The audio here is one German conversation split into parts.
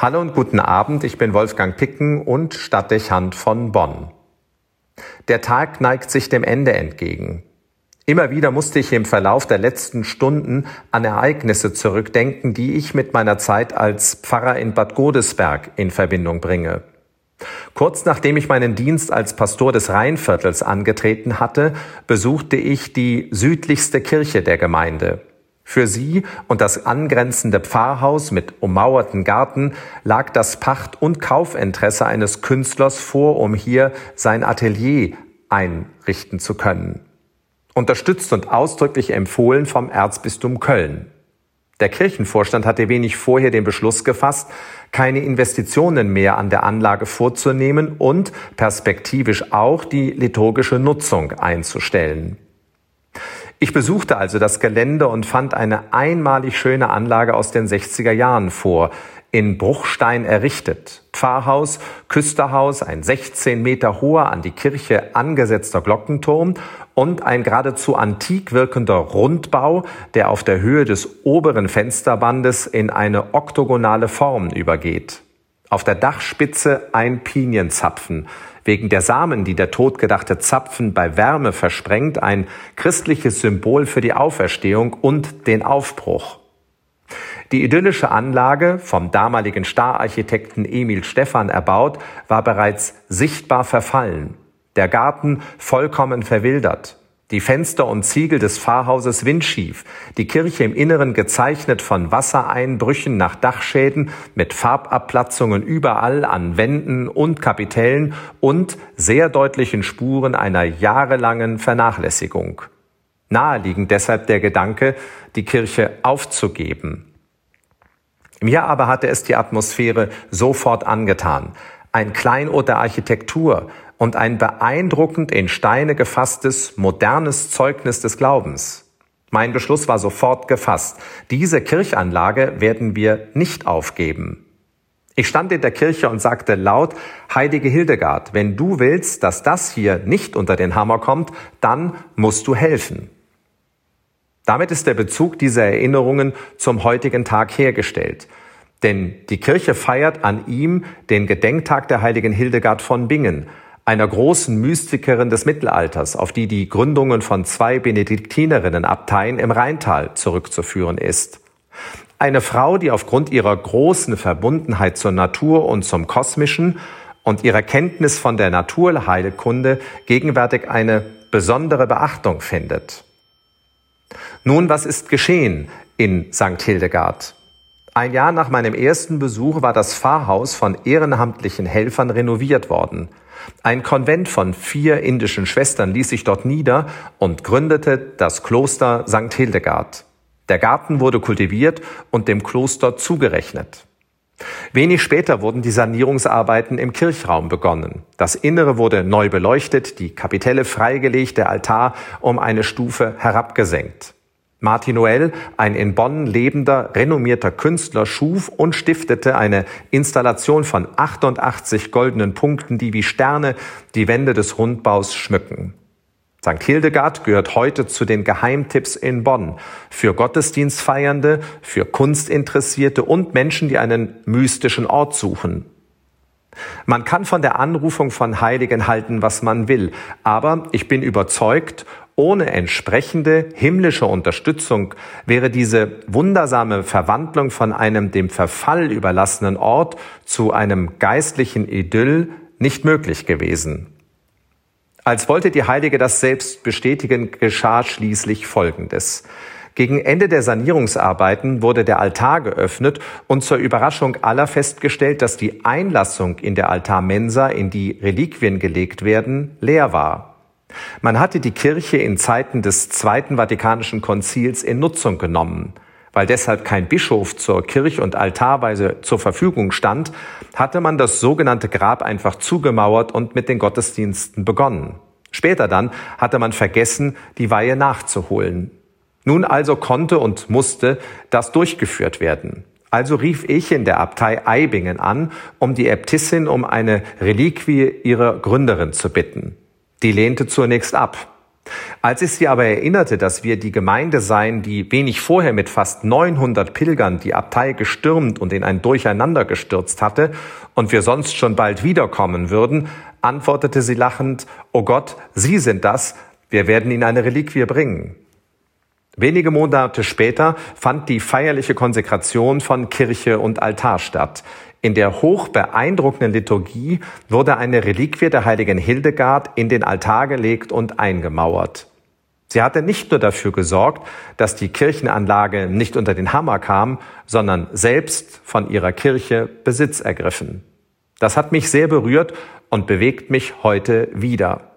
Hallo und guten Abend, ich bin Wolfgang Picken und Stadtdechant von Bonn. Der Tag neigt sich dem Ende entgegen. Immer wieder musste ich im Verlauf der letzten Stunden an Ereignisse zurückdenken, die ich mit meiner Zeit als Pfarrer in Bad Godesberg in Verbindung bringe. Kurz nachdem ich meinen Dienst als Pastor des Rheinviertels angetreten hatte, besuchte ich die südlichste Kirche der Gemeinde. Für sie und das angrenzende Pfarrhaus mit ummauerten Garten lag das Pacht- und Kaufinteresse eines Künstlers vor, um hier sein Atelier einrichten zu können. Unterstützt und ausdrücklich empfohlen vom Erzbistum Köln. Der Kirchenvorstand hatte wenig vorher den Beschluss gefasst, keine Investitionen mehr an der Anlage vorzunehmen und perspektivisch auch die liturgische Nutzung einzustellen. Ich besuchte also das Gelände und fand eine einmalig schöne Anlage aus den 60er Jahren vor, in Bruchstein errichtet. Pfarrhaus, Küsterhaus, ein 16 Meter hoher an die Kirche angesetzter Glockenturm und ein geradezu antik wirkender Rundbau, der auf der Höhe des oberen Fensterbandes in eine oktogonale Form übergeht. Auf der Dachspitze ein Pinienzapfen, wegen der Samen, die der totgedachte Zapfen bei Wärme versprengt, ein christliches Symbol für die Auferstehung und den Aufbruch. Die idyllische Anlage, vom damaligen Stararchitekten Emil Stephan erbaut, war bereits sichtbar verfallen. Der Garten vollkommen verwildert. Die Fenster und Ziegel des Pfarrhauses windschief, die Kirche im Inneren gezeichnet von Wassereinbrüchen nach Dachschäden mit Farbabplatzungen überall an Wänden und Kapitellen und sehr deutlichen Spuren einer jahrelangen Vernachlässigung. Naheliegend deshalb der Gedanke, die Kirche aufzugeben. Mir aber hatte es die Atmosphäre sofort angetan. Ein Kleinod der Architektur, und ein beeindruckend in Steine gefasstes, modernes Zeugnis des Glaubens. Mein Beschluss war sofort gefasst. Diese Kirchanlage werden wir nicht aufgeben. Ich stand in der Kirche und sagte laut, Heilige Hildegard, wenn du willst, dass das hier nicht unter den Hammer kommt, dann musst du helfen. Damit ist der Bezug dieser Erinnerungen zum heutigen Tag hergestellt. Denn die Kirche feiert an ihm den Gedenktag der heiligen Hildegard von Bingen, einer großen Mystikerin des Mittelalters, auf die die Gründungen von zwei Benediktinerinnenabteien im Rheintal zurückzuführen ist. Eine Frau, die aufgrund ihrer großen Verbundenheit zur Natur und zum Kosmischen und ihrer Kenntnis von der Naturheilkunde gegenwärtig eine besondere Beachtung findet. Nun, was ist geschehen in St. Hildegard? Ein Jahr nach meinem ersten Besuch war das Pfarrhaus von ehrenamtlichen Helfern renoviert worden. Ein Konvent von vier indischen Schwestern ließ sich dort nieder und gründete das Kloster St. Hildegard. Der Garten wurde kultiviert und dem Kloster zugerechnet. Wenig später wurden die Sanierungsarbeiten im Kirchraum begonnen. Das Innere wurde neu beleuchtet, die Kapitelle freigelegt, der Altar um eine Stufe herabgesenkt. Martin Noel, ein in Bonn lebender, renommierter Künstler, schuf und stiftete eine Installation von 88 goldenen Punkten, die wie Sterne die Wände des Rundbaus schmücken. St. Hildegard gehört heute zu den Geheimtipps in Bonn für Gottesdienstfeiernde, für Kunstinteressierte und Menschen, die einen mystischen Ort suchen. Man kann von der Anrufung von Heiligen halten, was man will, aber ich bin überzeugt, ohne entsprechende himmlische Unterstützung wäre diese wundersame Verwandlung von einem dem Verfall überlassenen Ort zu einem geistlichen Idyll nicht möglich gewesen. Als wollte die Heilige das selbst bestätigen, geschah schließlich Folgendes. Gegen Ende der Sanierungsarbeiten wurde der Altar geöffnet und zur Überraschung aller festgestellt, dass die Einlassung in der Altarmensa, in die Reliquien gelegt werden, leer war. Man hatte die Kirche in Zeiten des Zweiten Vatikanischen Konzils in Nutzung genommen. Weil deshalb kein Bischof zur Kirch- und Altarweise zur Verfügung stand, hatte man das sogenannte Grab einfach zugemauert und mit den Gottesdiensten begonnen. Später dann hatte man vergessen, die Weihe nachzuholen. Nun also konnte und musste das durchgeführt werden. Also rief ich in der Abtei Eibingen an, um die Äbtissin um eine Reliquie ihrer Gründerin zu bitten. Die lehnte zunächst ab. Als ich sie aber erinnerte, dass wir die Gemeinde seien, die wenig vorher mit fast 900 Pilgern die Abtei gestürmt und in ein Durcheinander gestürzt hatte und wir sonst schon bald wiederkommen würden, antwortete sie lachend, O Gott, Sie sind das, wir werden Ihnen eine Reliquie bringen. Wenige Monate später fand die feierliche Konsekration von Kirche und Altar statt. In der hoch beeindruckenden Liturgie wurde eine Reliquie der heiligen Hildegard in den Altar gelegt und eingemauert. Sie hatte nicht nur dafür gesorgt, dass die Kirchenanlage nicht unter den Hammer kam, sondern selbst von ihrer Kirche Besitz ergriffen. Das hat mich sehr berührt und bewegt mich heute wieder.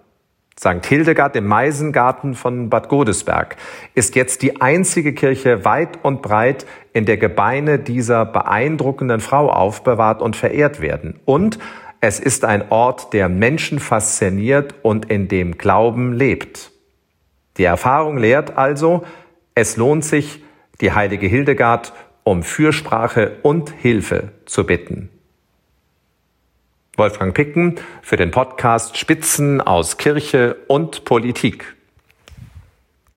St. Hildegard im Meisengarten von Bad Godesberg ist jetzt die einzige Kirche weit und breit, in der Gebeine dieser beeindruckenden Frau aufbewahrt und verehrt werden. Und es ist ein Ort, der Menschen fasziniert und in dem Glauben lebt. Die Erfahrung lehrt also, es lohnt sich, die heilige Hildegard um Fürsprache und Hilfe zu bitten. Wolfgang Picken für den Podcast Spitzen aus Kirche und Politik.